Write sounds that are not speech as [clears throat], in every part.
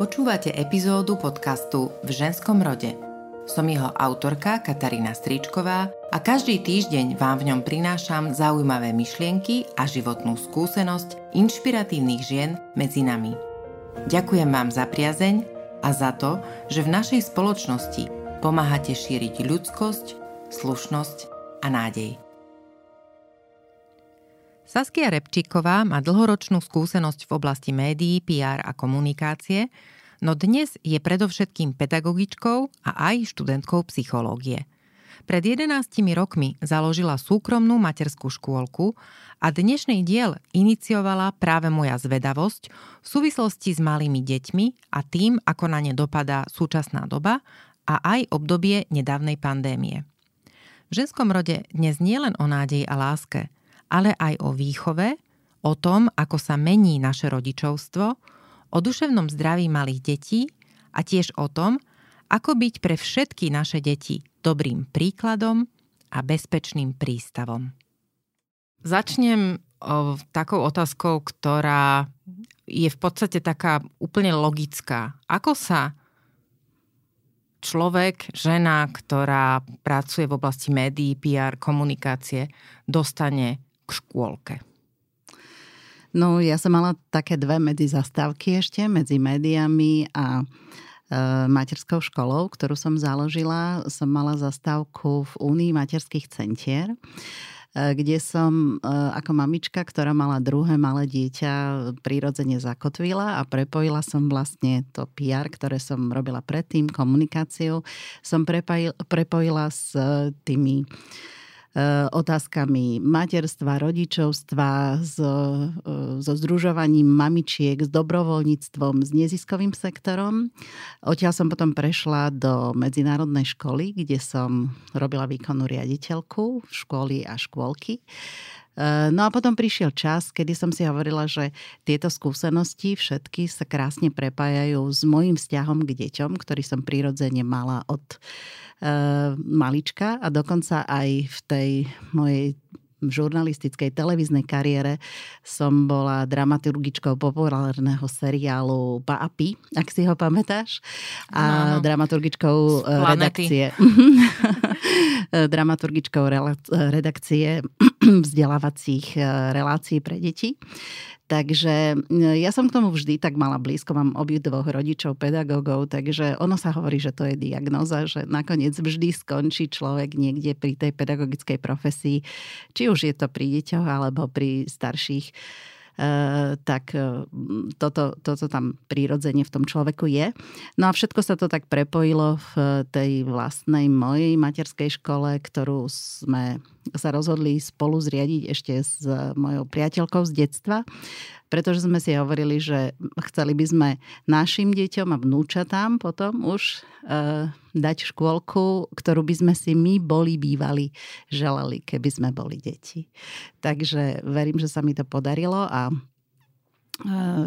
Počúvate epizódu podcastu V ženskom rode. Som jeho autorka Katarína Stričková a každý týždeň vám v ňom prinášam zaujímavé myšlienky a životnú skúsenosť inšpiratívnych žien medzi nami. Ďakujem vám za priazeň a za to, že v našej spoločnosti pomáhate šíriť ľudskosť, slušnosť a nádej. Saskia Repčíková má dlhoročnú skúsenosť v oblasti médií, PR a komunikácie, no dnes je predovšetkým pedagogičkou a aj študentkou psychológie. Pred 11 rokmi založila súkromnú materskú škôlku a dnešný diel iniciovala práve moja zvedavosť v súvislosti s malými deťmi a tým, ako na ne dopadá súčasná doba a aj obdobie nedávnej pandémie. V ženskom rode dnes nie len o nádej a láske – ale aj o výchove, o tom, ako sa mení naše rodičovstvo, o duševnom zdraví malých detí a tiež o tom, ako byť pre všetky naše deti dobrým príkladom a bezpečným prístavom. Začnem takou otázkou, ktorá je v podstate taká úplne logická. Ako sa človek, žena, ktorá pracuje v oblasti médií, PR, komunikácie, dostane k škôlke? No, ja som mala také dve medzi zastávky ešte, medzi médiami a e, materskou školou, ktorú som založila. Som mala zastávku v Únii materských centier, e, kde som e, ako mamička, ktorá mala druhé malé dieťa, prirodzene zakotvila a prepojila som vlastne to PR, ktoré som robila predtým, komunikáciu, som prepojila s tými E, otázkami materstva, rodičovstva, so, e, so združovaním mamičiek, s dobrovoľníctvom, s neziskovým sektorom. Odtiaľ som potom prešla do medzinárodnej školy, kde som robila výkonnú riaditeľku školy a škôlky. E, no a potom prišiel čas, kedy som si hovorila, že tieto skúsenosti všetky sa krásne prepájajú s môjim vzťahom k deťom, ktorý som prirodzene mala od Eh, malička a dokonca aj v tej mojej žurnalistickej televíznej kariére som bola dramaturgičkou populárneho seriálu Paapi, ak si ho pamätáš, a no, no. dramaturgičkou [laughs] eh, redakcie. dramaturgičkou [clears throat] redakcie vzdelávacích eh, relácií pre deti. Takže ja som k tomu vždy tak mala blízko, mám obi dvoch rodičov, pedagógov, takže ono sa hovorí, že to je diagnoza, že nakoniec vždy skončí človek niekde pri tej pedagogickej profesii, či už je to pri deťoch alebo pri starších Eh, tak eh, toto, toto tam prírodzene v tom človeku je. No a všetko sa to tak prepojilo v tej vlastnej mojej materskej škole, ktorú sme sa rozhodli spolu zriadiť ešte s mojou priateľkou z detstva pretože sme si hovorili, že chceli by sme našim deťom a vnúčatám potom už e, dať škôlku, ktorú by sme si my boli bývali želali, keby sme boli deti. Takže verím, že sa mi to podarilo a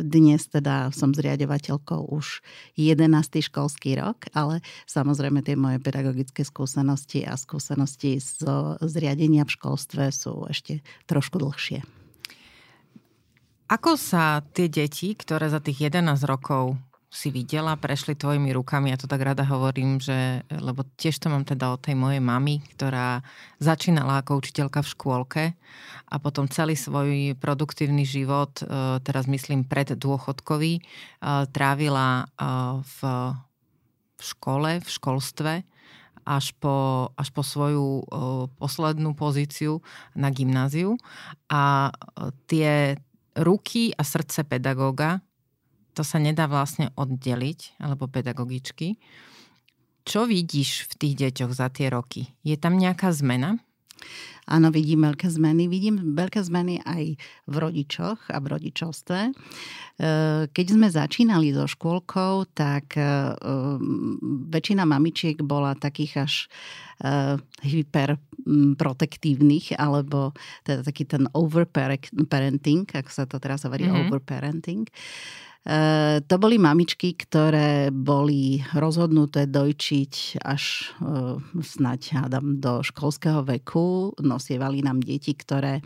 dnes teda som zriadovateľkou už 11. školský rok, ale samozrejme tie moje pedagogické skúsenosti a skúsenosti zo zriadenia v školstve sú ešte trošku dlhšie. Ako sa tie deti, ktoré za tých 11 rokov si videla, prešli tvojimi rukami, ja to tak rada hovorím, že, lebo tiež to mám teda od tej mojej mamy, ktorá začínala ako učiteľka v škôlke a potom celý svoj produktívny život, e, teraz myslím pred dôchodkový, e, trávila e, v škole, v školstve až po, až po svoju poslednú pozíciu na gymnáziu. A tie, ruky a srdce pedagóga, to sa nedá vlastne oddeliť, alebo pedagogičky. Čo vidíš v tých deťoch za tie roky? Je tam nejaká zmena? Áno, vidím veľké zmeny. Vidím veľké zmeny aj v rodičoch a v rodičovstve. E, keď sme začínali so škôlkou, tak e, väčšina mamičiek bola takých až e, hyperprotektívnych, alebo teda taký ten overparenting, ako sa to teraz hovorí, mm-hmm. overparenting. E, to boli mamičky, ktoré boli rozhodnuté dojčiť až e, snať hádam do školského veku. Nosievali nám deti, ktoré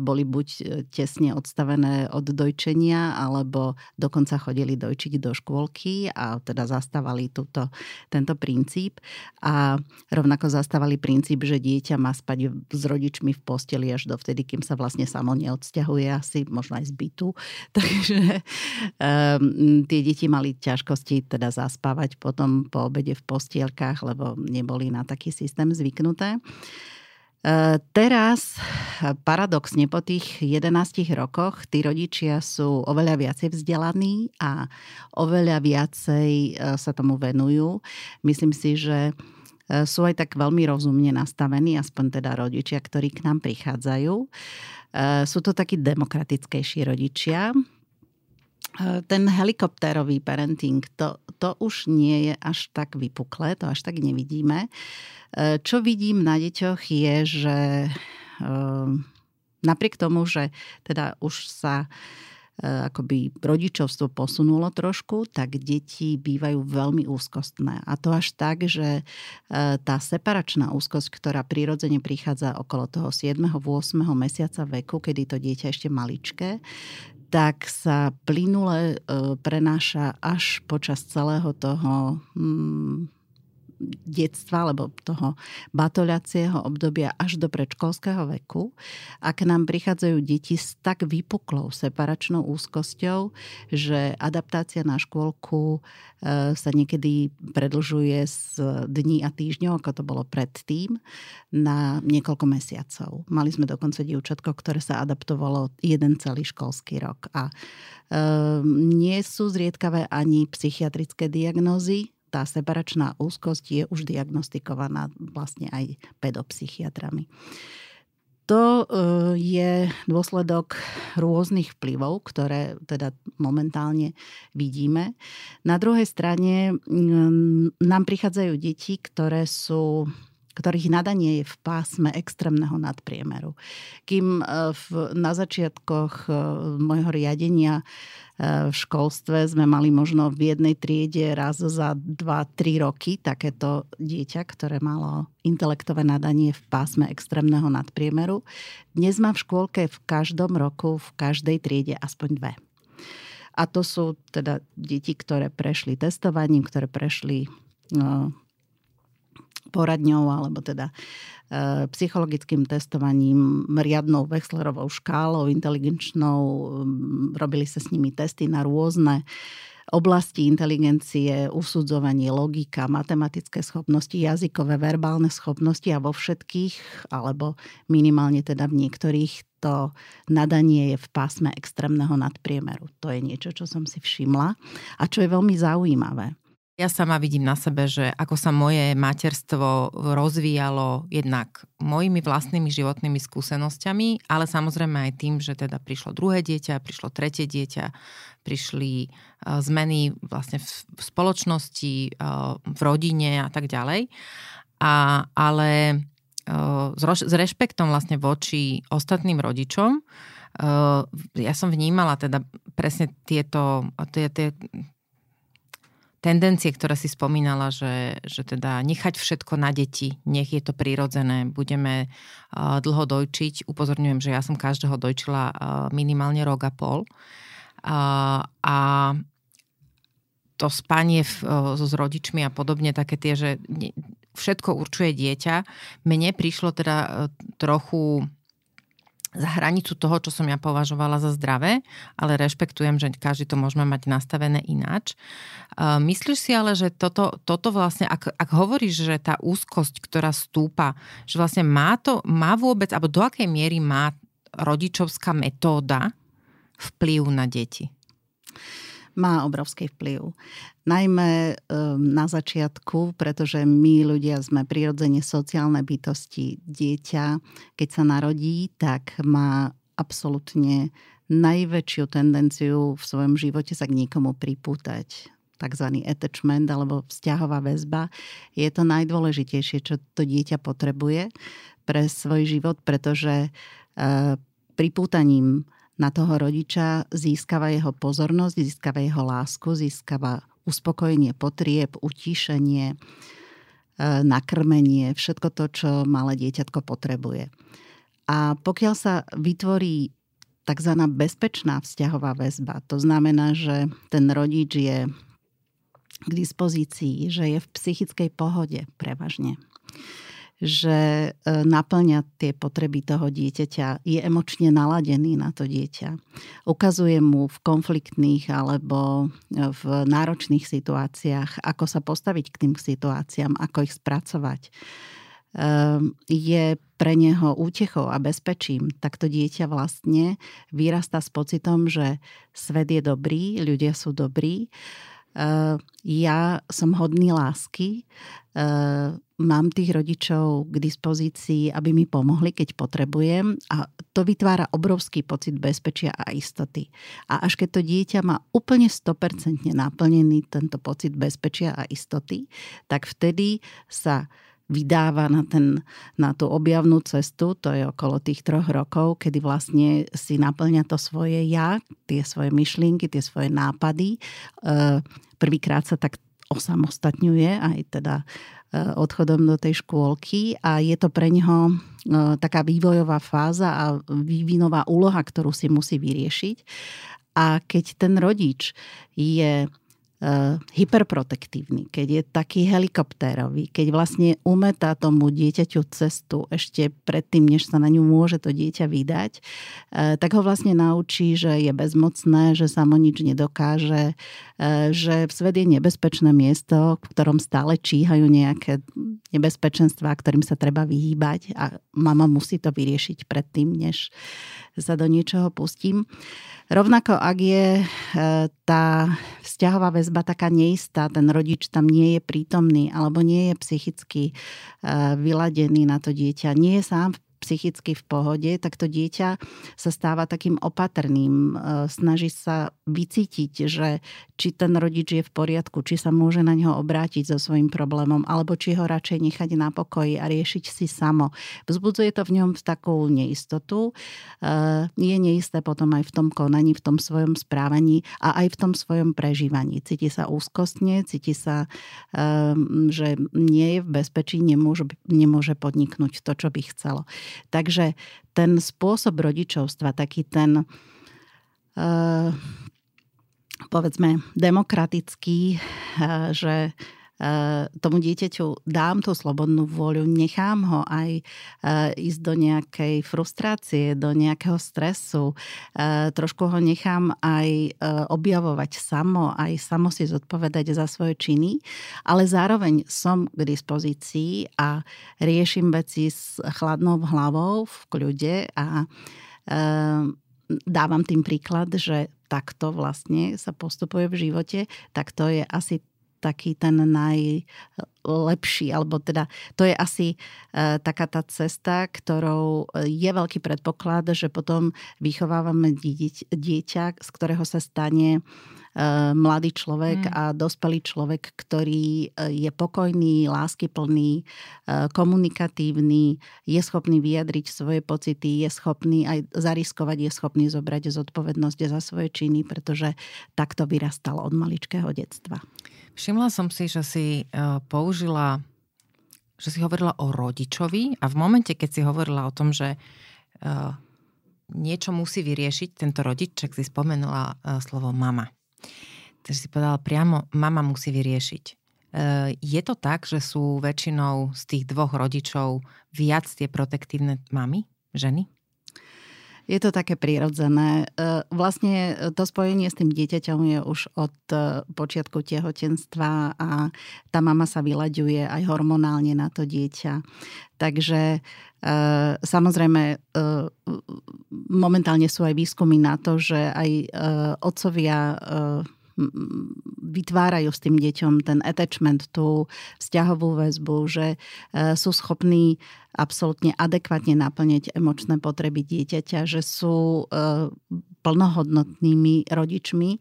boli buď tesne odstavené od dojčenia, alebo dokonca chodili dojčiť do škôlky a teda zastávali túto, tento princíp. A rovnako zastávali princíp, že dieťa má spať s rodičmi v posteli až dovtedy, kým sa vlastne samo neodsťahuje asi, možno aj z bytu. [laughs] Takže um, tie deti mali ťažkosti teda zaspávať potom po obede v postielkách, lebo neboli na taký systém zvyknuté. E, teraz, paradoxne, po tých 11 rokoch, tí rodičia sú oveľa viacej vzdelaní a oveľa viacej e, sa tomu venujú. Myslím si, že e, sú aj tak veľmi rozumne nastavení, aspoň teda rodičia, ktorí k nám prichádzajú. Sú to takí demokratickejší rodičia, ten helikoptérový parenting, to, to už nie je až tak vypuklé, to až tak nevidíme. E, čo vidím na deťoch je, že e, napriek tomu, že teda už sa akoby rodičovstvo posunulo trošku, tak deti bývajú veľmi úzkostné. A to až tak, že tá separačná úzkosť, ktorá prirodzene prichádza okolo toho 7. 8. mesiaca veku, kedy to dieťa ešte maličké, tak sa plynule prenáša až počas celého toho hmm, detstva alebo toho batoľacieho obdobia až do predškolského veku. Ak nám prichádzajú deti s tak vypuklou separačnou úzkosťou, že adaptácia na škôlku e, sa niekedy predlžuje z dní a týždňov, ako to bolo predtým, na niekoľko mesiacov. Mali sme dokonca dievčatko, ktoré sa adaptovalo jeden celý školský rok. A e, nie sú zriedkavé ani psychiatrické diagnózy, tá separačná úzkosť je už diagnostikovaná vlastne aj pedopsychiatrami. To e, je dôsledok rôznych vplyvov, ktoré teda momentálne vidíme. Na druhej strane nám prichádzajú deti, ktoré sú ktorých nadanie je v pásme extrémneho nadpriemeru. Kým e, v, na začiatkoch e, môjho riadenia v školstve sme mali možno v jednej triede raz za 2-3 roky takéto dieťa, ktoré malo intelektové nadanie v pásme extrémneho nadpriemeru. Dnes má v škôlke v každom roku, v každej triede aspoň dve. A to sú teda deti, ktoré prešli testovaním, ktoré prešli poradňou alebo teda e, psychologickým testovaním, riadnou Wechslerovou škálou, inteligenčnou, robili sa s nimi testy na rôzne oblasti inteligencie, usudzovanie, logika, matematické schopnosti, jazykové, verbálne schopnosti a vo všetkých, alebo minimálne teda v niektorých, to nadanie je v pásme extrémneho nadpriemeru. To je niečo, čo som si všimla a čo je veľmi zaujímavé. Ja sama vidím na sebe, že ako sa moje materstvo rozvíjalo jednak mojimi vlastnými životnými skúsenosťami, ale samozrejme aj tým, že teda prišlo druhé dieťa, prišlo tretie dieťa, prišli e, zmeny vlastne v spoločnosti, e, v rodine a tak ďalej. A, ale e, s rešpektom vlastne voči ostatným rodičom, ja som vnímala teda presne tieto, tie, tie tendencie, ktoré si spomínala, že, že teda nechať všetko na deti, nech je to prirodzené, budeme uh, dlho dojčiť. Upozorňujem, že ja som každého dojčila uh, minimálne rok a pol. Uh, a to spanie v, so s rodičmi a podobne, také tie, že všetko určuje dieťa. Mne prišlo teda trochu za hranicu toho, čo som ja považovala za zdravé, ale rešpektujem, že každý to môžeme mať nastavené ináč. Myslíš si ale, že toto, toto vlastne, ak, ak hovoríš, že tá úzkosť, ktorá stúpa, že vlastne má to, má vôbec, alebo do akej miery má rodičovská metóda vplyv na deti? Má obrovský vplyv. Najmä um, na začiatku, pretože my ľudia sme prirodzene sociálne bytosti. Dieťa, keď sa narodí, tak má absolútne najväčšiu tendenciu v svojom živote sa k niekomu pripútať tzv. attachment alebo vzťahová väzba, je to najdôležitejšie, čo to dieťa potrebuje pre svoj život, pretože uh, pripútaním na toho rodiča získava jeho pozornosť, získava jeho lásku, získava uspokojenie potrieb, utíšenie, e, nakrmenie, všetko to, čo malé dieťatko potrebuje. A pokiaľ sa vytvorí tzv. bezpečná vzťahová väzba, to znamená, že ten rodič je k dispozícii, že je v psychickej pohode prevažne, že e, naplňa tie potreby toho dieťaťa, je emočne naladený na to dieťa. Ukazuje mu v konfliktných alebo v náročných situáciách, ako sa postaviť k tým situáciám, ako ich spracovať Ehm, je pre neho útechou a bezpečím, tak to dieťa vlastne vyrastá s pocitom, že svet je dobrý, ľudia sú dobrí, ja som hodný lásky, ehm, mám tých rodičov k dispozícii, aby mi pomohli, keď potrebujem a to vytvára obrovský pocit bezpečia a istoty. A až keď to dieťa má úplne 100% naplnený tento pocit bezpečia a istoty, tak vtedy sa vydáva na, ten, na tú objavnú cestu, to je okolo tých troch rokov, kedy vlastne si naplňa to svoje ja, tie svoje myšlienky, tie svoje nápady. E, prvýkrát sa tak osamostatňuje aj teda e, odchodom do tej škôlky a je to pre neho e, taká vývojová fáza a vývinová úloha, ktorú si musí vyriešiť. A keď ten rodič je hyperprotektívny, keď je taký helikoptérový, keď vlastne umetá tomu dieťaťu cestu ešte predtým, než sa na ňu môže to dieťa vydať, uh, tak ho vlastne naučí, že je bezmocné, že samo nič nedokáže, uh, že svet je nebezpečné miesto, v ktorom stále číhajú nejaké nebezpečenstvá, ktorým sa treba vyhýbať a mama musí to vyriešiť predtým, než sa do niečoho pustím. Rovnako ak je tá vzťahová väzba taká neistá, ten rodič tam nie je prítomný alebo nie je psychicky eh, vyladený na to dieťa, nie je sám psychicky v pohode, tak to dieťa sa stáva takým opatrným. E, snaží sa vycítiť, že či ten rodič je v poriadku, či sa môže na neho obrátiť so svojím problémom, alebo či ho radšej nechať na pokoji a riešiť si samo. Vzbudzuje to v ňom takú neistotu. E, je neisté potom aj v tom konaní, v tom svojom správaní a aj v tom svojom prežívaní. Cíti sa úzkostne, cíti sa, e, že nie je v bezpečí, nemôže, nemôže podniknúť to, čo by chcelo. Takže ten spôsob rodičovstva, taký ten uh, povedzme demokratický, uh, že Eh, tomu dieťaťu dám tú slobodnú vôľu, nechám ho aj eh, ísť do nejakej frustrácie, do nejakého stresu, eh, trošku ho nechám aj objavovať samo, aj samo si zodpovedať za svoje činy, ale zároveň som k dispozícii a riešim veci s chladnou hlavou, v kľude a dávam tým príklad, že takto vlastne sa postupuje v živote, tak to je asi taký ten najlepší, alebo teda to je asi e, taká tá cesta, ktorou je veľký predpoklad, že potom vychovávame dieťa, z ktorého sa stane e, mladý človek mm. a dospelý človek, ktorý e, je pokojný, láskyplný, komunikatívny, je schopný vyjadriť svoje pocity, je schopný aj zariskovať, je schopný zobrať zodpovednosť za svoje činy, pretože takto vyrastal od maličkého detstva. Všimla som si, že si e, použila, že si hovorila o rodičovi a v momente, keď si hovorila o tom, že e, niečo musí vyriešiť tento rodič, čak si spomenula e, slovo mama. Takže si povedala priamo, mama musí vyriešiť. Je to tak, že sú väčšinou z tých dvoch rodičov viac tie protektívne mamy, ženy? Je to také prirodzené. E, vlastne to spojenie s tým dieťaťom je už od e, počiatku tehotenstva a tá mama sa vyľaďuje aj hormonálne na to dieťa. Takže e, samozrejme momentálne sú aj výskumy na to, že aj otcovia vytvárajú s tým deťom ten attachment, tú vzťahovú väzbu, že e, sú schopní absolútne adekvátne naplniť emočné potreby dieťaťa, že sú e, plnohodnotnými rodičmi. E,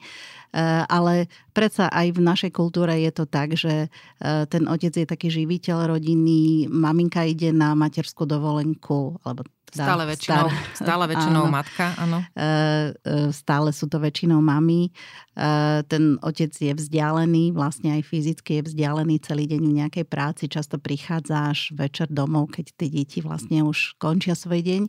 ale predsa aj v našej kultúre je to tak, že ten otec je taký živiteľ rodiny, maminka ide na materskú dovolenku, alebo Stále väčšinou, stále, stále väčšinou áno. matka, áno. E, e, stále sú to väčšinou mami. E, ten otec je vzdialený, vlastne aj fyzicky je vzdialený celý deň v nejakej práci. Často prichádzaš večer domov, keď tie deti vlastne už končia svoj deň.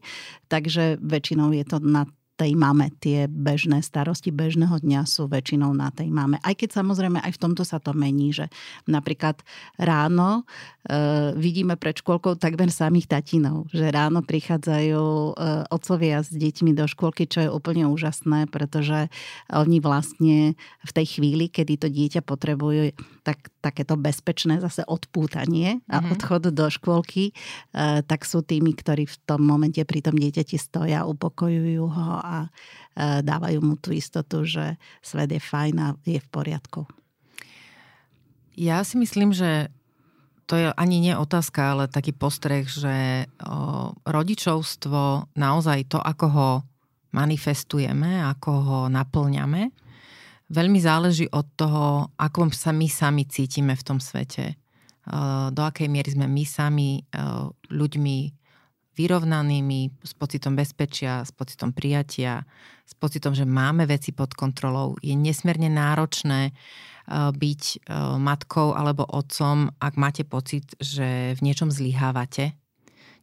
Takže väčšinou je to na tej mame. Tie bežné starosti bežného dňa sú väčšinou na tej mame. Aj keď samozrejme aj v tomto sa to mení, že napríklad ráno e, vidíme pred škôlkou takmer samých tatinov, že ráno prichádzajú e, otcovia s deťmi do škôlky, čo je úplne úžasné, pretože oni vlastne v tej chvíli, kedy to dieťa potrebuje tak, takéto bezpečné zase odpútanie a mm-hmm. odchod do škôlky, e, tak sú tými, ktorí v tom momente pri tom dieťati stoja, upokojujú ho a e, dávajú mu tú istotu, že svet je fajn a je v poriadku. Ja si myslím, že to je ani nie otázka, ale taký postreh, že rodičovstvo, naozaj to, ako ho manifestujeme, ako ho naplňame, veľmi záleží od toho, ako sa my sami cítime v tom svete. Do akej miery sme my sami ľuďmi vyrovnanými, s pocitom bezpečia, s pocitom prijatia, s pocitom, že máme veci pod kontrolou. Je nesmierne náročné uh, byť uh, matkou alebo otcom, ak máte pocit, že v niečom zlyhávate.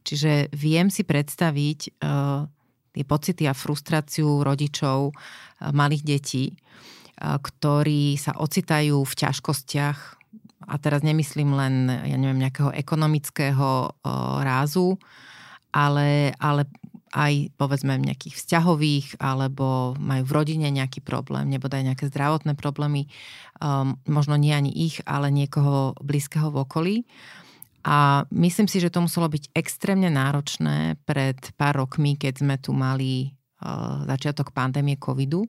Čiže viem si predstaviť uh, tie pocity a frustráciu rodičov malých detí, ktorí sa ocitajú v ťažkostiach a teraz nemyslím len, ja neviem, nejakého ekonomického rázu, ale, ale aj povedzme nejakých vzťahových, alebo majú v rodine nejaký problém, nebo nejaké zdravotné problémy, um, možno nie ani ich, ale niekoho blízkeho v okolí. A myslím si, že to muselo byť extrémne náročné pred pár rokmi, keď sme tu mali uh, začiatok pandémie covidu.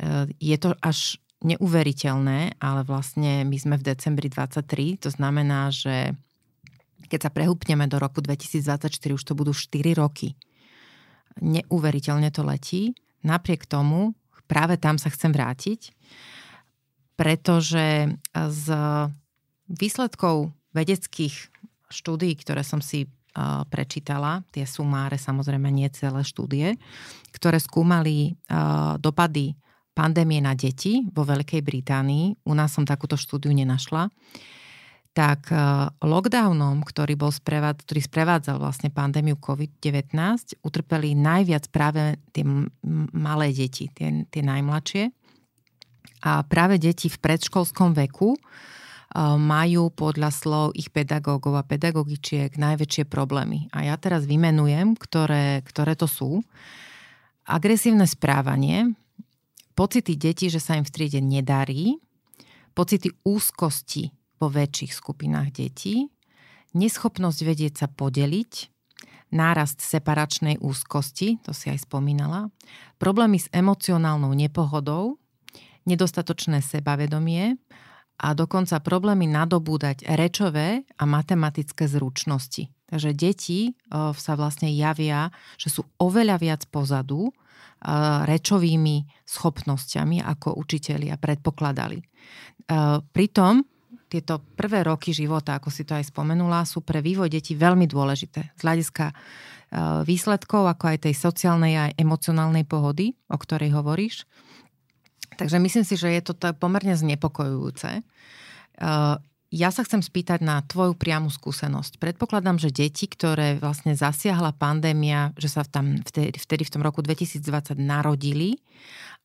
Uh, je to až neuveriteľné, ale vlastne my sme v decembri 23, to znamená, že keď sa prehúpneme do roku 2024, už to budú 4 roky. Neuveriteľne to letí. Napriek tomu, práve tam sa chcem vrátiť, pretože z výsledkov vedeckých štúdií, ktoré som si prečítala, tie sumáre, samozrejme nie celé štúdie, ktoré skúmali dopady pandémie na deti vo Veľkej Británii. U nás som takúto štúdiu nenašla tak e, lockdownom, ktorý, bol sprevád, ktorý sprevádzal vlastne pandémiu COVID-19, utrpeli najviac práve tie malé deti, tie, tie najmladšie. A práve deti v predškolskom veku e, majú podľa slov ich pedagógov a pedagogičiek najväčšie problémy. A ja teraz vymenujem, ktoré, ktoré to sú. Agresívne správanie, pocity detí, že sa im v triede nedarí, pocity úzkosti vo väčších skupinách detí, neschopnosť vedieť sa podeliť, nárast separačnej úzkosti, to si aj spomínala, problémy s emocionálnou nepohodou, nedostatočné sebavedomie a dokonca problémy nadobúdať rečové a matematické zručnosti. Takže deti sa vlastne javia, že sú oveľa viac pozadu rečovými schopnosťami, ako učitelia predpokladali. Pritom tieto prvé roky života, ako si to aj spomenula, sú pre vývoj detí veľmi dôležité. Z hľadiska e, výsledkov, ako aj tej sociálnej a emocionálnej pohody, o ktorej hovoríš. Takže myslím si, že je to pomerne znepokojujúce. E, ja sa chcem spýtať na tvoju priamu skúsenosť. Predpokladám, že deti, ktoré vlastne zasiahla pandémia, že sa tam vtedy, vtedy v tom roku 2020 narodili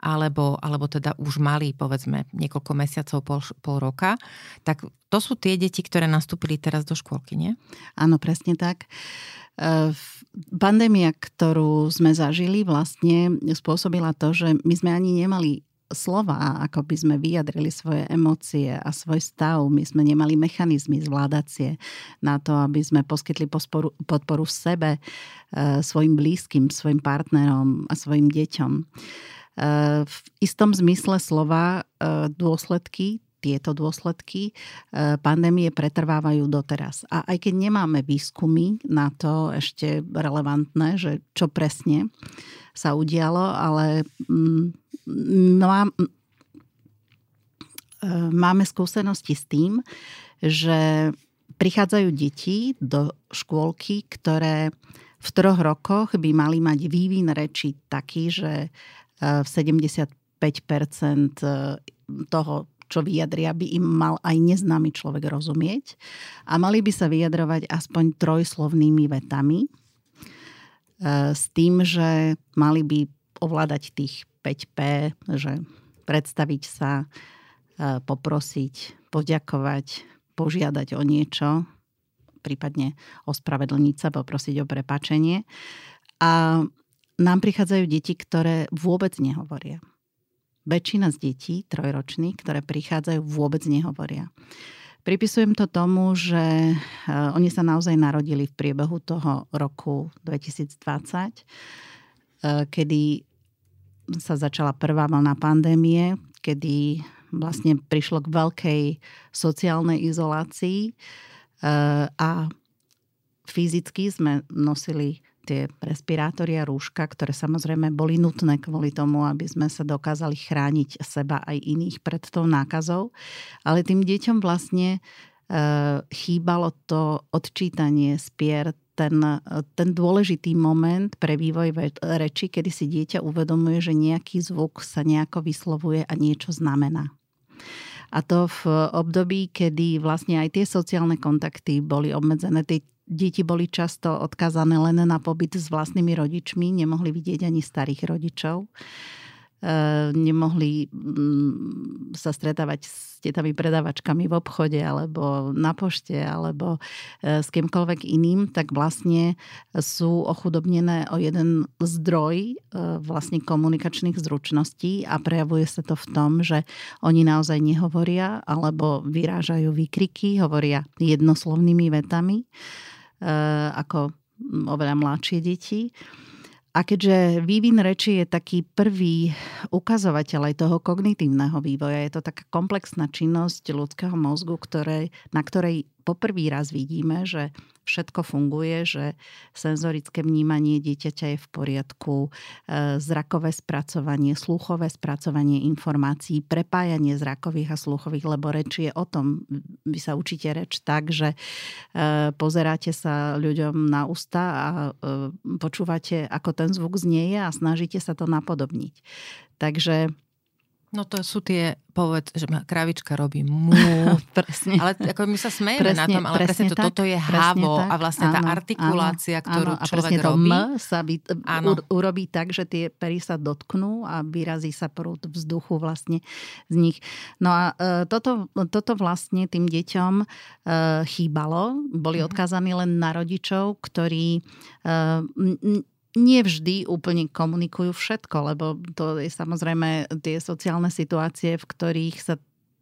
alebo, alebo teda už mali povedzme niekoľko mesiacov, pol, pol roka, tak to sú tie deti, ktoré nastúpili teraz do škôlky, nie? Áno, presne tak. E, pandémia, ktorú sme zažili, vlastne spôsobila to, že my sme ani nemali slova, ako by sme vyjadrili svoje emócie a svoj stav. My sme nemali mechanizmy zvládacie na to, aby sme poskytli podporu, podporu sebe, e, svojim blízkym, svojim partnerom a svojim deťom. Eh, v istom zmysle slova eh, dôsledky tieto dôsledky eh, pandémie pretrvávajú doteraz. A aj keď nemáme výskumy na to ešte relevantné, že čo presne sa udialo, ale mm, mám, máme skúsenosti s tým, že prichádzajú deti do škôlky, ktoré v troch rokoch by mali mať vývin reči taký, že v 75% toho, čo vyjadria, by im mal aj neznámy človek rozumieť. A mali by sa vyjadrovať aspoň trojslovnými vetami s tým, že mali by ovládať tých 5P, že predstaviť sa, poprosiť, poďakovať, požiadať o niečo, prípadne ospravedlniť sa, poprosiť o prepačenie. A nám prichádzajú deti, ktoré vôbec nehovoria. Väčšina z detí, trojročných, ktoré prichádzajú, vôbec nehovoria. Pripisujem to tomu, že e, oni sa naozaj narodili v priebehu toho roku 2020, e, kedy sa začala prvá vlna pandémie, kedy vlastne prišlo k veľkej sociálnej izolácii e, a fyzicky sme nosili tie respirátory a rúška, ktoré samozrejme boli nutné kvôli tomu, aby sme sa dokázali chrániť seba aj iných pred tou nákazou. Ale tým deťom vlastne e, chýbalo to odčítanie spier, ten, ten dôležitý moment pre vývoj reči, kedy si dieťa uvedomuje, že nejaký zvuk sa nejako vyslovuje a niečo znamená. A to v období, kedy vlastne aj tie sociálne kontakty boli obmedzené. Tí deti boli často odkázané len na pobyt s vlastnými rodičmi, nemohli vidieť ani starých rodičov. Eh, nemohli mm, sa stretávať s tetami predavačkami v obchode alebo na pošte alebo eh, s kýmkoľvek iným, tak vlastne sú ochudobnené o jeden zdroj eh, vlastne komunikačných zručností a prejavuje sa to v tom, že oni naozaj nehovoria alebo vyrážajú výkriky, hovoria jednoslovnými vetami ako oveľa mladšie deti. A keďže vývin reči je taký prvý ukazovateľ aj toho kognitívneho vývoja, je to taká komplexná činnosť ľudského mozgu, ktoré, na ktorej poprvý raz vidíme, že všetko funguje, že senzorické vnímanie dieťaťa je v poriadku, e, zrakové spracovanie, sluchové spracovanie informácií, prepájanie zrakových a sluchových, lebo reč je o tom, vy sa učíte reč tak, že e, pozeráte sa ľuďom na ústa a e, počúvate, ako ten zvuk znieje a snažíte sa to napodobniť. Takže No to sú tie, povedz, že kravička robí mú. [laughs] presne. Ale ako my sa smejeme presne, na tom, ale presne, presne to, tak, toto je hávo a vlastne áno, tá artikulácia, áno, ktorú áno, a človek to robí. M sa by, áno. urobí tak, že tie pery sa dotknú a vyrazí sa prúd vzduchu vlastne z nich. No a e, toto, toto vlastne tým deťom e, chýbalo. Boli mhm. odkázaní len na rodičov, ktorí e, nevždy úplne komunikujú všetko, lebo to je samozrejme tie sociálne situácie, v ktorých sa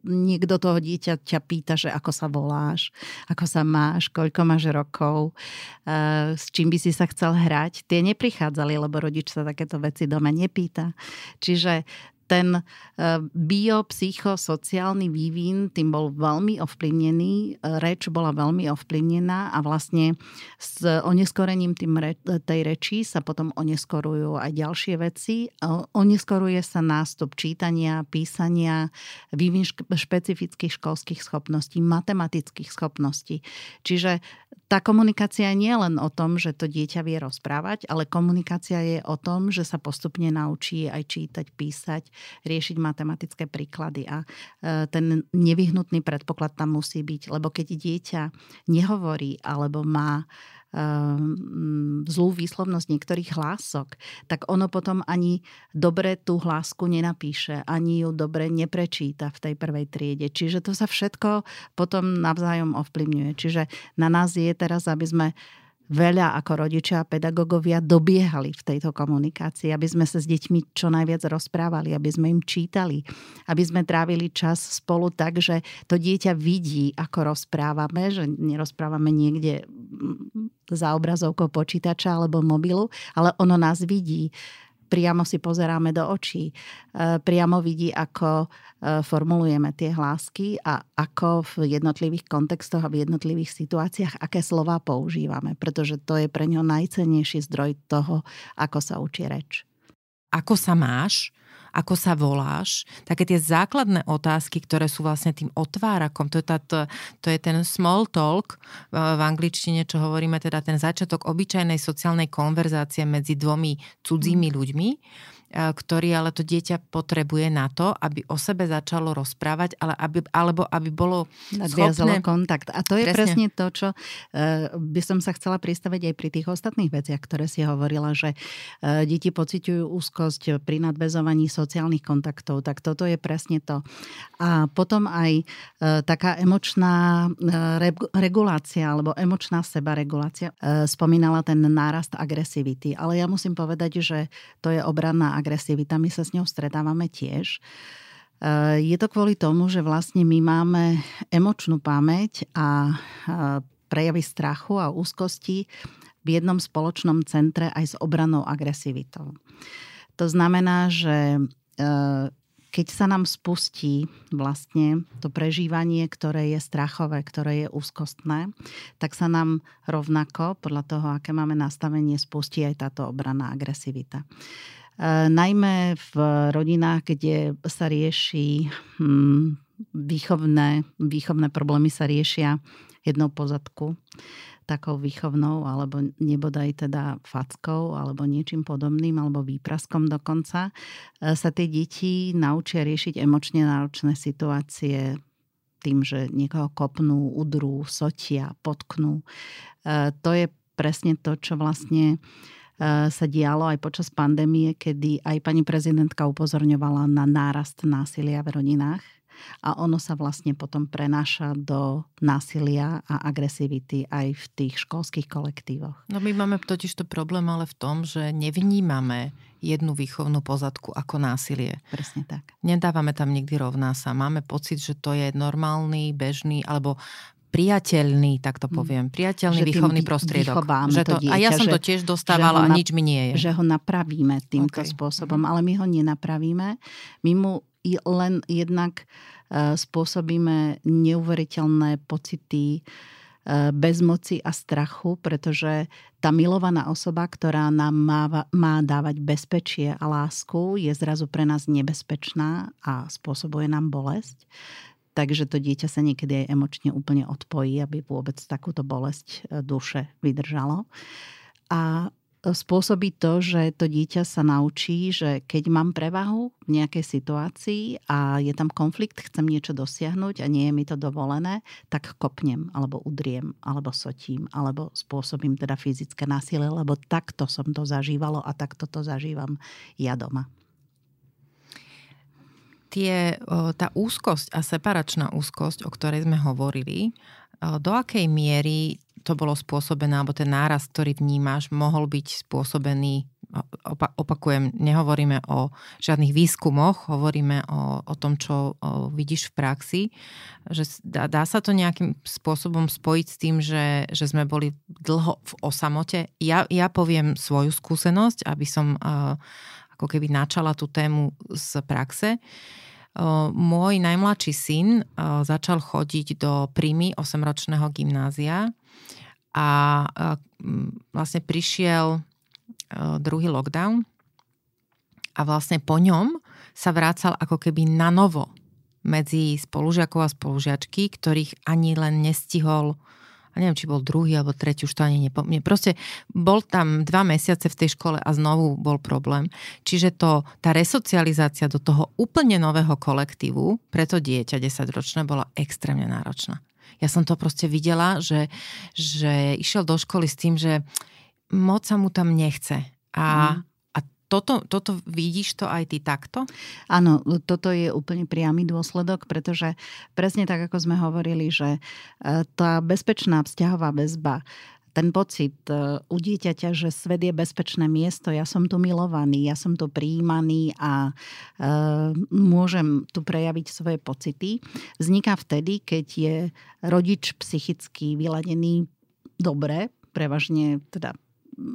niekto toho dieťa ťa pýta, že ako sa voláš, ako sa máš, koľko máš rokov, eh, s čím by si sa chcel hrať. Tie neprichádzali, lebo rodič sa takéto veci doma nepýta. Čiže ten e, biopsychosociálny vývin tým bol veľmi ovplyvnený, e, reč bola veľmi ovplyvnená a vlastne s oneskorením tým re, tej reči sa potom oneskorujú aj ďalšie veci. Oneskoruje sa nástup čítania, písania, vývin špecifických školských schopností, matematických schopností. Čiže tá komunikácia nie je len o tom, že to dieťa vie rozprávať, ale komunikácia je o tom, že sa postupne naučí aj čítať, písať, riešiť matematické príklady a e, ten nevyhnutný predpoklad tam musí byť, lebo keď dieťa nehovorí alebo má Ehm, zlú výslovnosť niektorých hlások, tak ono potom ani dobre tú hlásku nenapíše, ani ju dobre neprečíta v tej prvej triede. Čiže to sa všetko potom navzájom ovplyvňuje. Čiže na nás je teraz, aby sme veľa ako rodičia a pedagógovia dobiehali v tejto komunikácii, aby sme sa s deťmi čo najviac rozprávali, aby sme im čítali, aby sme trávili čas spolu tak, že to dieťa vidí, ako rozprávame, že nerozprávame niekde za obrazovkou počítača alebo mobilu, ale ono nás vidí priamo si pozeráme do očí, e, priamo vidí, ako e, formulujeme tie hlásky a ako v jednotlivých kontextoch a v jednotlivých situáciách, aké slova používame, pretože to je pre ňo najcennejší zdroj toho, ako sa učí reč. Ako sa máš? Ako sa voláš, také tie základné otázky, ktoré sú vlastne tým otvárakom, to je, tá, to, to je ten small talk v angličtine, čo hovoríme, teda ten začiatok obyčajnej sociálnej konverzácie medzi dvomi cudzími mm. ľuďmi ktorý ale to dieťa potrebuje na to, aby o sebe začalo rozprávať, ale aby, alebo aby bolo schopné... kontakt. A to je presne, presne to, čo uh, by som sa chcela pristaviť aj pri tých ostatných veciach, ktoré si hovorila, že uh, deti pociťujú úzkosť pri nadvezovaní sociálnych kontaktov. Tak toto je presne to. A potom aj uh, taká emočná regulácia alebo emočná sebaregulácia. Spomínala ten nárast agresivity. Ale ja musím povedať, že to je obranná agresivita, my sa s ňou stretávame tiež. Eh, je to kvôli tomu, že vlastne my máme emočnú pamäť a eh, prejavy strachu a úzkosti v jednom spoločnom centre aj s obranou agresivitou. To znamená, že eh, keď sa nám spustí vlastne to prežívanie, ktoré je strachové, ktoré je úzkostné, tak sa nám rovnako, podľa toho, aké máme nastavenie, spustí aj táto obraná agresivita. E, najmä v rodinách, kde sa rieši hm, výchovné, výchovné problémy sa riešia jednou pozadku, takou výchovnou, alebo nebodaj teda fackou, alebo niečím podobným, alebo výpraskom dokonca, e, sa tie deti naučia riešiť emočne náročné situácie tým, že niekoho kopnú, udrú, sotia, potknú. E, to je presne to, čo vlastne Eh, sa dialo aj počas pandémie, kedy aj pani prezidentka upozorňovala na nárast násilia v rodinách a ono sa vlastne potom prenáša do násilia a agresivity aj v tých školských kolektívoch. No my máme totiž to problém ale v tom, že nevnímame jednu výchovnú pozadku ako násilie. Presne tak. Nedávame tam nikdy rovná sa. Máme pocit, že to je normálny, bežný, alebo priateľný, tak to mm. poviem, priateľný že výchovný prostriedok. Že to, dieťa, a ja som že, to tiež dostávala a nič mi nie je. Že ho napravíme týmto okay. spôsobom, ale my ho nenapravíme. My mu len jednak uh, spôsobíme neuveriteľné pocity uh, bezmoci a strachu, pretože tá milovaná osoba, ktorá nám má, má dávať bezpečie a lásku, je zrazu pre nás nebezpečná a spôsobuje nám bolesť takže to dieťa sa niekedy aj emočne úplne odpojí, aby vôbec takúto bolesť e, duše vydržalo. A spôsobí to, že to dieťa sa naučí, že keď mám prevahu v nejakej situácii a je tam konflikt, chcem niečo dosiahnuť a nie je mi to dovolené, tak kopnem, alebo udriem, alebo sotím, alebo spôsobím teda fyzické násilie, lebo takto som to zažívalo a takto to zažívam ja doma tie, tá úzkosť a separačná úzkosť, o ktorej sme hovorili, do akej miery to bolo spôsobené, alebo ten náraz, ktorý vnímaš, mohol byť spôsobený, opakujem, nehovoríme o žiadnych výskumoch, hovoríme o, o tom, čo vidíš v praxi, že dá, dá sa to nejakým spôsobom spojiť s tým, že, že sme boli dlho v osamote. Ja, ja poviem svoju skúsenosť, aby som uh, ako keby načala tú tému z praxe. Môj najmladší syn začal chodiť do príjmy 8-ročného gymnázia a vlastne prišiel druhý lockdown a vlastne po ňom sa vrácal ako keby na novo medzi spolužiakov a spolužiačky, ktorých ani len nestihol a neviem, či bol druhý alebo tretí, už to ani nepomínam. Proste bol tam dva mesiace v tej škole a znovu bol problém. Čiže to, tá resocializácia do toho úplne nového kolektívu pre to dieťa 10-ročné bola extrémne náročná. Ja som to proste videla, že, že išiel do školy s tým, že moc sa mu tam nechce. A, mm toto, toto vidíš to aj ty takto? Áno, toto je úplne priamy dôsledok, pretože presne tak, ako sme hovorili, že e, tá bezpečná vzťahová väzba ten pocit e, u dieťaťa, že svet je bezpečné miesto, ja som tu milovaný, ja som tu prijímaný a e, môžem tu prejaviť svoje pocity, vzniká vtedy, keď je rodič psychicky vyladený dobre, prevažne teda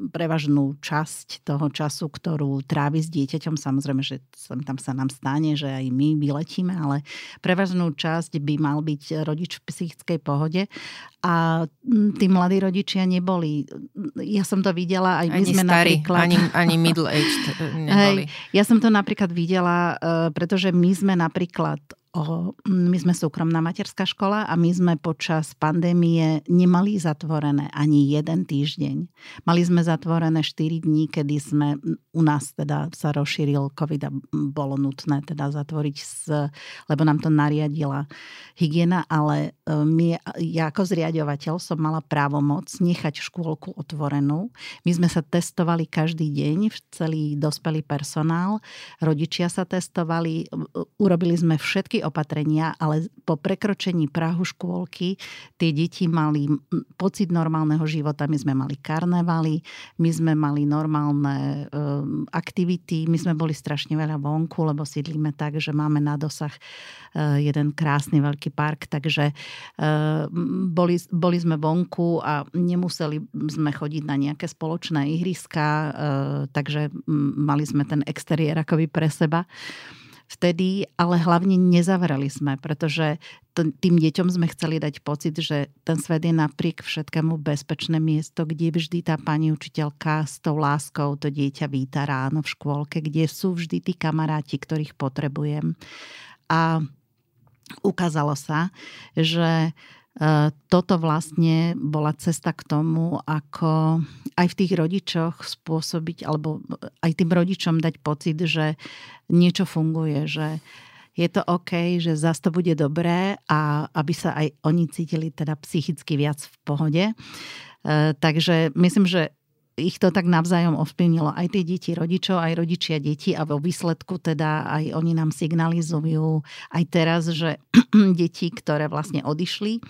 prevažnú časť toho času, ktorú trávi s dieťaťom. Samozrejme, že tam sa nám stane, že aj my vyletíme, ale prevažnú časť by mal byť rodič v psychickej pohode. A tí mladí rodičia neboli. Ja som to videla, aj my ani sme starý, napríklad... Ani, ani middle-aged neboli. Hej, ja som to napríklad videla, e, pretože my sme napríklad my sme súkromná materská škola a my sme počas pandémie nemali zatvorené ani jeden týždeň. Mali sme zatvorené 4 dní, kedy sme u nás teda sa rozšíril COVID a bolo nutné teda zatvoriť, s, lebo nám to nariadila hygiena, ale e, my, ja ako zriadovateľ som mala právomoc nechať škôlku otvorenú. My sme sa testovali každý deň, celý dospelý personál, rodičia sa testovali, urobili sme všetky opatrenia, ale po prekročení Prahu škôlky tie deti mali pocit normálneho života. My sme mali karnevaly, my sme mali normálne um, aktivity, my sme boli strašne veľa vonku, lebo sídlíme tak, že máme na dosah uh, jeden krásny veľký park, takže uh, boli, boli sme vonku a nemuseli sme chodiť na nejaké spoločné ihriska, takže mali sme ten exteriér akoby pre seba vtedy, ale hlavne nezavreli sme, pretože tým deťom sme chceli dať pocit, že ten svet je napriek všetkému bezpečné miesto, kde vždy tá pani učiteľka s tou láskou to dieťa víta ráno v škôlke, kde sú vždy tí kamaráti, ktorých potrebujem. A ukázalo sa, že toto vlastne bola cesta k tomu, ako aj v tých rodičoch spôsobiť, alebo aj tým rodičom dať pocit, že niečo funguje, že je to OK, že zase to bude dobré a aby sa aj oni cítili teda psychicky viac v pohode. E, takže myslím, že ich to tak navzájom ovplyvnilo. Aj tie deti rodičov, aj rodičia deti a vo výsledku teda aj oni nám signalizujú aj teraz, že [clears throat] deti, ktoré vlastne odišli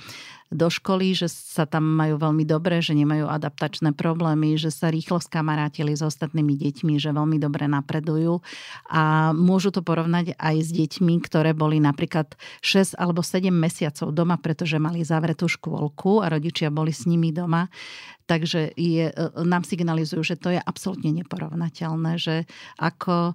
do školy, že sa tam majú veľmi dobre, že nemajú adaptačné problémy, že sa rýchlo skamarátili s ostatnými deťmi, že veľmi dobre napredujú a môžu to porovnať aj s deťmi, ktoré boli napríklad 6 alebo 7 mesiacov doma, pretože mali zavretú škôlku a rodičia boli s nimi doma. Takže je, e, nám signalizujú, že to je absolútne neporovnateľné, že ako e,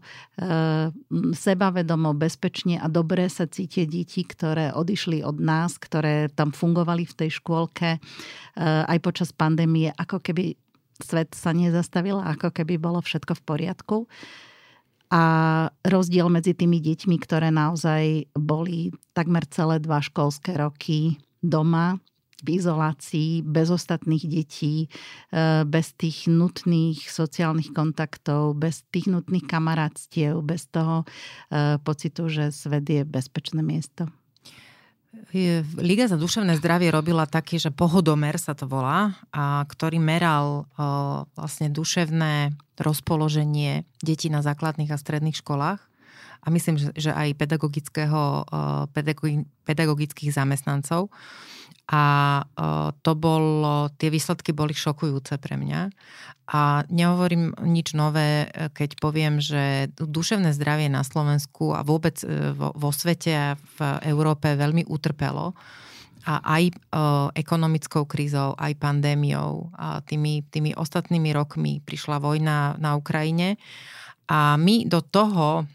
sebavedomo, bezpečne a dobre sa cítia deti, ktoré odišli od nás, ktoré tam fungovali v tej škôlke e, aj počas pandémie, ako keby svet sa nezastavil, ako keby bolo všetko v poriadku. A rozdiel medzi tými deťmi, ktoré naozaj boli takmer celé dva školské roky doma, v izolácii, bez ostatných detí, e, bez tých nutných sociálnych kontaktov, bez tých nutných kamarátstiev, bez toho e, pocitu, že svet je bezpečné miesto. Liga za duševné zdravie robila taký, že pohodomer sa to volá, a ktorý meral o, vlastne duševné rozpoloženie detí na základných a stredných školách a myslím, že, že aj pedagogického, pedagogických zamestnancov. A to bolo, tie výsledky boli šokujúce pre mňa. A nehovorím nič nové, keď poviem, že duševné zdravie na Slovensku a vôbec e, vo, svete a v Európe veľmi utrpelo a aj e, ekonomickou krízou, aj pandémiou, a tými, tými ostatnými rokmi prišla vojna na Ukrajine a my do toho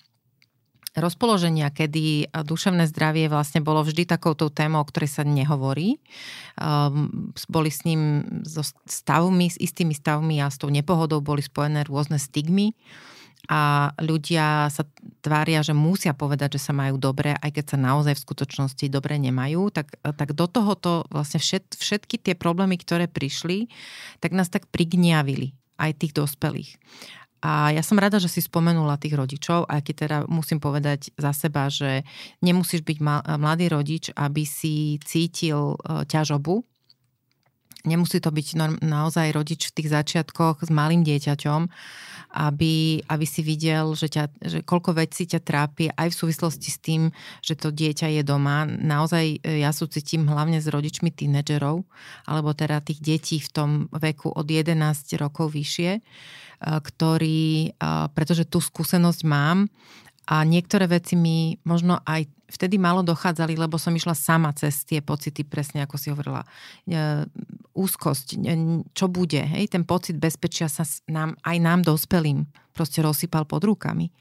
rozpoloženia, kedy duševné zdravie vlastne bolo vždy takouto témou, o ktorej sa nehovorí. Um, boli s ním so stavmi, s istými stavmi a s tou nepohodou boli spojené rôzne stigmy a ľudia sa tvária, že musia povedať, že sa majú dobre, aj keď sa naozaj v skutočnosti dobre nemajú, tak, tak do tohoto vlastne všet, všetky tie problémy, ktoré prišli, tak nás tak prigniavili aj tých dospelých. A ja som rada, že si spomenula tých rodičov, aj keď teda musím povedať za seba, že nemusíš byť mladý rodič, aby si cítil e, ťažobu. Nemusí to byť naozaj rodič v tých začiatkoch s malým dieťaťom, aby, aby si videl, že, ťa, že koľko vecí ťa trápi aj v súvislosti s tým, že to dieťa je doma. Naozaj e, ja súcitím hlavne s rodičmi tínedžerov, alebo teda tých detí v tom veku od 11 rokov vyššie, ktorý, pretože tú skúsenosť mám a niektoré veci mi možno aj vtedy malo dochádzali, lebo som išla sama cez tie pocity, presne ako si hovorila. E, úzkosť, čo bude, hej, ten pocit bezpečia sa nám, aj nám dospelým proste rozsypal pod rukami.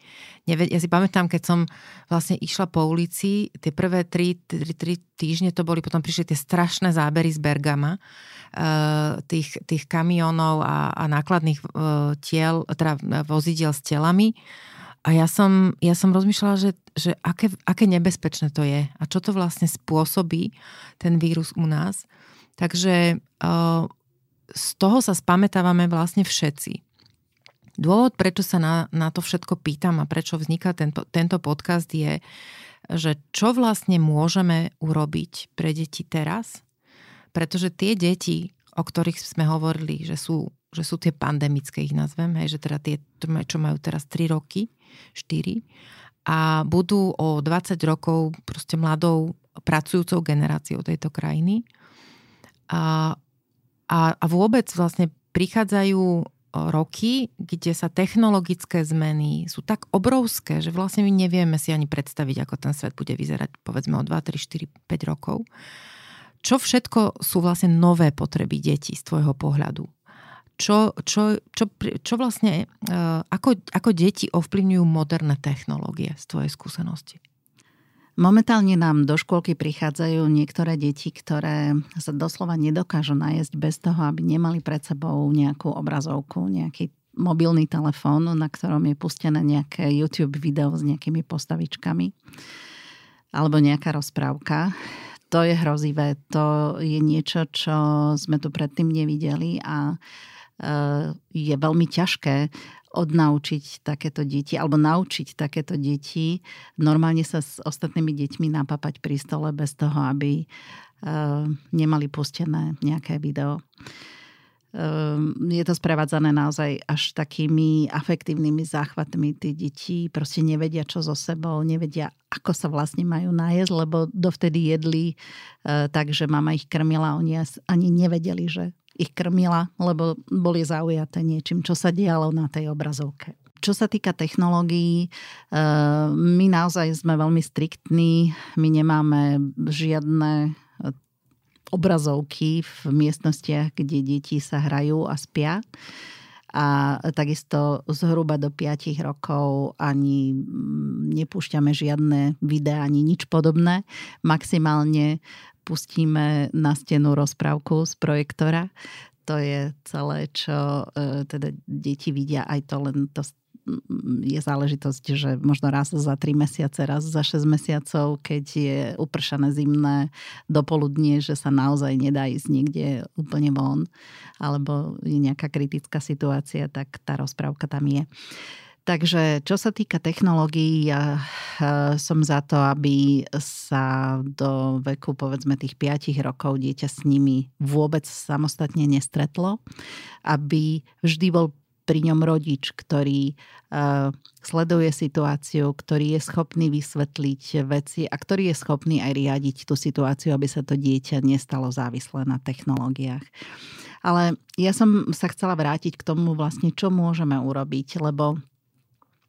Ja si pamätám, keď som vlastne išla po ulici, tie prvé tri, tri, tri týždne to boli, potom prišli tie strašné zábery z Bergama, uh, tých, tých kamionov a, a nákladných uh, tiel, teda vozidiel s telami. A ja som, ja som rozmýšľala, že, že aké, aké nebezpečné to je a čo to vlastne spôsobí, ten vírus u nás. Takže uh, z toho sa spametávame vlastne všetci. Dôvod, prečo sa na, na to všetko pýtam a prečo vzniká tento, tento podcast je, že čo vlastne môžeme urobiť pre deti teraz, pretože tie deti, o ktorých sme hovorili, že sú, že sú tie pandemické, ich nazvem, hej, že teda tie, čo majú teraz 3 roky, 4 a budú o 20 rokov proste mladou pracujúcou generáciou tejto krajiny. A, a, a vôbec vlastne prichádzajú roky, kde sa technologické zmeny sú tak obrovské, že vlastne my nevieme si ani predstaviť, ako ten svet bude vyzerať povedzme o 2, 3, 4, 5 rokov. Čo všetko sú vlastne nové potreby detí z tvojho pohľadu? Čo, čo, čo, čo vlastne, e, ako, ako deti ovplyvňujú moderné technológie z tvojej skúsenosti? Momentálne nám do škôlky prichádzajú niektoré deti, ktoré sa doslova nedokážu najesť bez toho, aby nemali pred sebou nejakú obrazovku, nejaký mobilný telefón, na ktorom je pustené nejaké YouTube video s nejakými postavičkami alebo nejaká rozprávka. To je hrozivé, to je niečo, čo sme tu predtým nevideli a Eh, je veľmi ťažké odnaučiť takéto deti alebo naučiť takéto deti normálne sa s ostatnými deťmi napapať pri stole bez toho, aby eh, nemali pustené nejaké video. Eh, je to sprevádzané naozaj až takými afektívnymi záchvatmi. Tí deti proste nevedia, čo so sebou, nevedia, ako sa vlastne majú najesť, lebo dovtedy jedli tak, že mama ich krmila, oni ani nevedeli, že ich krmila, lebo boli zaujaté niečím, čo sa dialo na tej obrazovke. Čo sa týka technológií, eh, my naozaj sme veľmi striktní, my nemáme žiadne obrazovky v miestnostiach, kde deti sa hrajú a spia a takisto zhruba do 5 rokov ani mm, nepúšťame žiadne videá, ani nič podobné. Maximálne pustíme na stenu rozprávku z projektora. To je celé, čo e, teda deti vidia, aj to len to je záležitosť, že možno raz za 3 mesiace, raz za 6 mesiacov, keď je upršané zimné dopoludnie, že sa naozaj nedá ísť niekde úplne von, alebo je nejaká kritická situácia, tak tá rozprávka tam je. Takže čo sa týka technológií, ja som za to, aby sa do veku povedzme tých 5 rokov dieťa s nimi vôbec samostatne nestretlo, aby vždy bol pri ňom rodič, ktorý uh, sleduje situáciu, ktorý je schopný vysvetliť veci a ktorý je schopný aj riadiť tú situáciu, aby sa to dieťa nestalo závislé na technológiách. Ale ja som sa chcela vrátiť k tomu vlastne, čo môžeme urobiť, lebo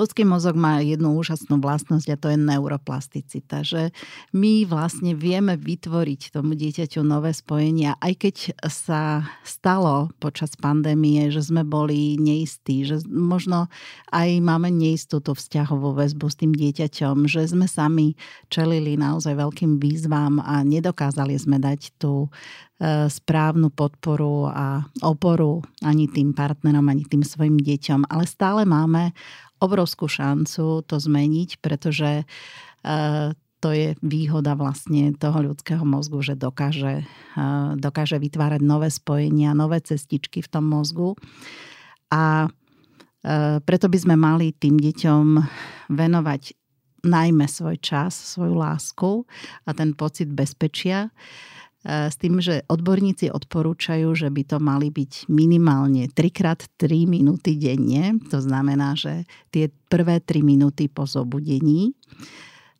Ľudský mozog má jednu úžasnú vlastnosť a to je neuroplasticita, že my vlastne vieme vytvoriť tomu dieťaťu nové spojenia, aj keď sa stalo počas pandémie, že sme boli neistí, že možno aj máme neistú tú vzťahovú väzbu s tým dieťaťom, že sme sami čelili naozaj veľkým výzvam a nedokázali sme dať tú e, správnu podporu a oporu ani tým partnerom, ani tým svojim deťom, ale stále máme obrovskú šancu to zmeniť, pretože eh, to je výhoda vlastne toho ľudského mozgu, že dokáže, eh, dokáže vytvárať nové spojenia, nové cestičky v tom mozgu. A eh, preto by sme mali tým deťom venovať najmä svoj čas, svoju lásku a ten pocit bezpečia E, s tým, že odborníci odporúčajú, že by to mali byť minimálne 3x3 minúty denne. To znamená, že tie prvé 3 minúty po zobudení,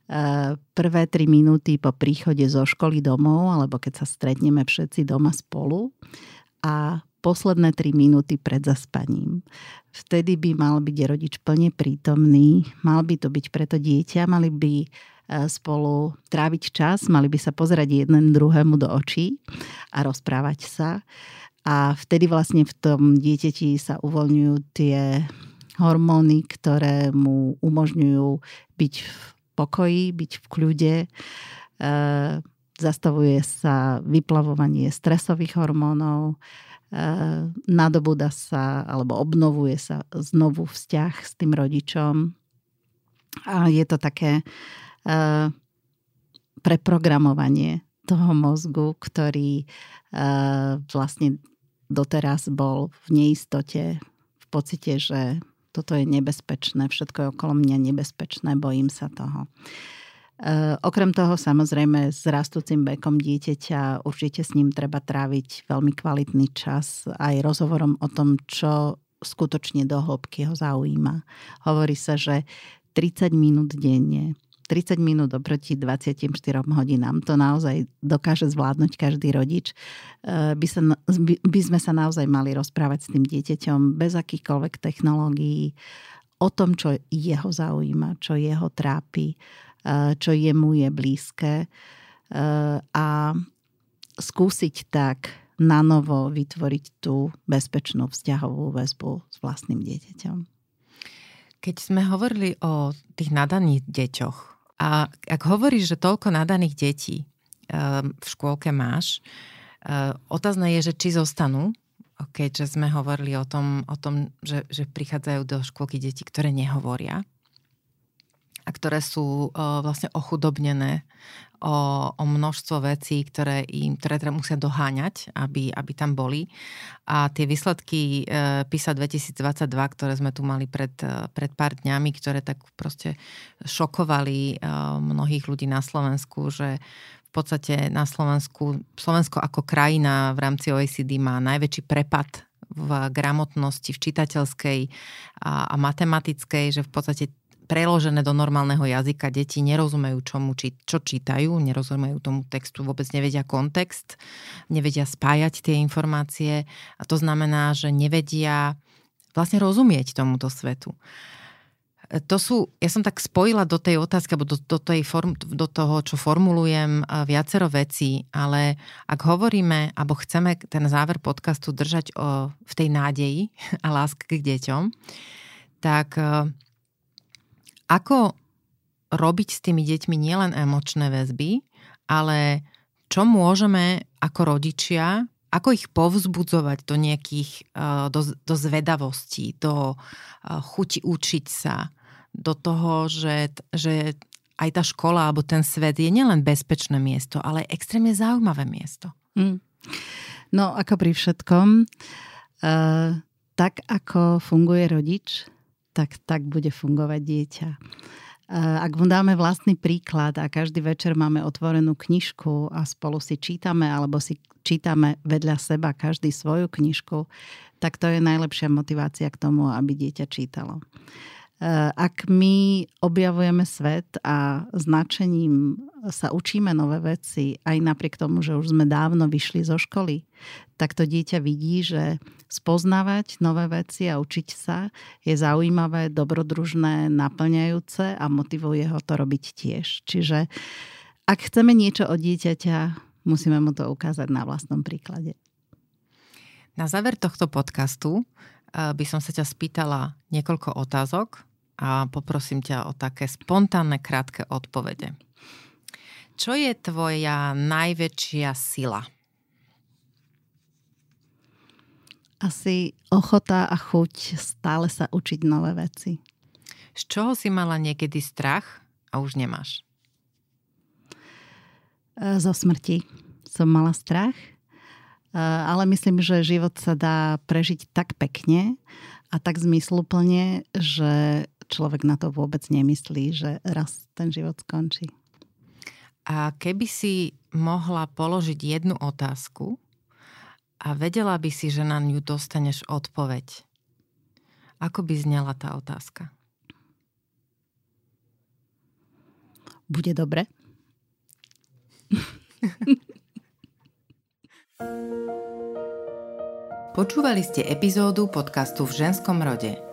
e, prvé 3 minúty po príchode zo školy domov, alebo keď sa stretneme všetci doma spolu a posledné 3 minúty pred zaspaním. Vtedy by mal byť rodič plne prítomný, mal by to byť preto dieťa, mali by spolu tráviť čas, mali by sa pozerať jeden druhému do očí a rozprávať sa. A vtedy vlastne v tom dieťati sa uvoľňujú tie hormóny, ktoré mu umožňujú byť v pokoji, byť v kľude. E, zastavuje sa vyplavovanie stresových hormónov, e, nadobúda sa alebo obnovuje sa znovu vzťah s tým rodičom. A je to také preprogramovanie toho mozgu, ktorý uh, vlastne doteraz bol v neistote, v pocite, že toto je nebezpečné, všetko je okolo mňa nebezpečné, bojím sa toho. Uh, okrem toho, samozrejme, s rastúcim vekom dieťaťa určite s ním treba tráviť veľmi kvalitný čas aj rozhovorom o tom, čo skutočne do hĺbky ho zaujíma. Hovorí sa, že 30 minút denne. 30 minút oproti 24 hodinám. To naozaj dokáže zvládnuť každý rodič. E, by, sa, by sme sa naozaj mali rozprávať s tým dieťaťom bez akýchkoľvek technológií o tom, čo jeho zaujíma, čo jeho trápi, e, čo jemu je blízke e, a skúsiť tak na novo vytvoriť tú bezpečnú vzťahovú väzbu s vlastným dieťaťom. Keď sme hovorili o tých nadaných deťoch a ak hovoríš, že toľko nadaných detí ehm, v škôlke máš, ehm, otázne je, že či zostanú, keďže sme hovorili o tom, o tom že, že prichádzajú do škôlky deti, ktoré nehovoria a ktoré sú vlastne ochudobnené o, o množstvo vecí, ktoré im ktoré teda musia doháňať, aby, aby tam boli. A tie výsledky e, PISA 2022, ktoré sme tu mali pred, e, pred pár dňami, ktoré tak proste šokovali e, mnohých ľudí na Slovensku, že v podstate na Slovensku, Slovensko ako krajina v rámci OECD má najväčší prepad v gramotnosti, v čitateľskej a, a matematickej, že v podstate preložené do normálneho jazyka. Deti nerozumejú, čomu, či, čo čítajú, nerozumejú tomu textu, vôbec nevedia kontext, nevedia spájať tie informácie a to znamená, že nevedia vlastne rozumieť tomuto svetu. To sú, ja som tak spojila do tej otázky, alebo do, do, tej form, do toho, čo formulujem, viacero vecí, ale ak hovoríme, alebo chceme ten záver podcastu držať o, v tej nádeji a láske k deťom, tak ako robiť s tými deťmi nielen emočné väzby, ale čo môžeme ako rodičia, ako ich povzbudzovať do nejakých, eh, do, do zvedavosti, do eh, chuti učiť sa, do toho, že, že aj tá škola alebo ten svet je nielen bezpečné miesto, ale extrémne zaujímavé miesto. Mm. No ako pri všetkom, uh, tak ako funguje rodič, tak, tak bude fungovať dieťa. Ak mu dáme vlastný príklad a každý večer máme otvorenú knižku a spolu si čítame alebo si čítame vedľa seba každý svoju knižku, tak to je najlepšia motivácia k tomu, aby dieťa čítalo. Eh, ak my objavujeme svet a značením sa učíme nové veci, aj napriek tomu, že už sme dávno vyšli zo školy, tak to dieťa vidí, že spoznávať nové veci a učiť sa je zaujímavé, dobrodružné, naplňajúce a motivuje ho to robiť tiež. Čiže ak chceme niečo od dieťaťa, musíme mu to ukázať na vlastnom príklade. Na záver tohto podcastu eh, by som sa ťa spýtala niekoľko otázok, a poprosím ťa o také spontánne krátke odpovede. Čo je tvoja najväčšia sila? Asi ochota a chuť stále sa učiť nové veci. Z čoho si mala niekedy strach a už nemáš? E, zo smrti som mala strach, e, ale myslím, že život sa dá prežiť tak pekne a tak zmysluplne, že človek na to vôbec nemyslí, že raz ten život skončí. A keby si mohla položiť jednu otázku a vedela by si, že na ňu dostaneš odpoveď, ako by znela tá otázka? Bude dobre? Počúvali ste epizódu podcastu v ženskom rode –